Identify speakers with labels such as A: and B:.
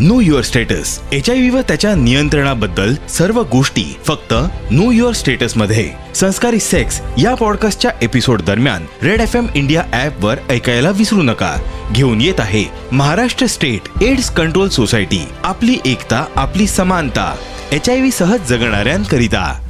A: Know your status H I V व त्याच्या नियंत्रणाबद्दल सर्व गोष्टी फक्त नो युअर स्टेटसमध्ये. संस्कारी सेक्स या पॉडकास्टच्या एपिसोड दरम्यान red F M India app वर ऐकायला विसरू नका. घेऊन येत आहे Maharashtra state AIDS control society आपली एकता आपली समानता. एच आय व्ही सहज जगणाऱ्यांकरिता.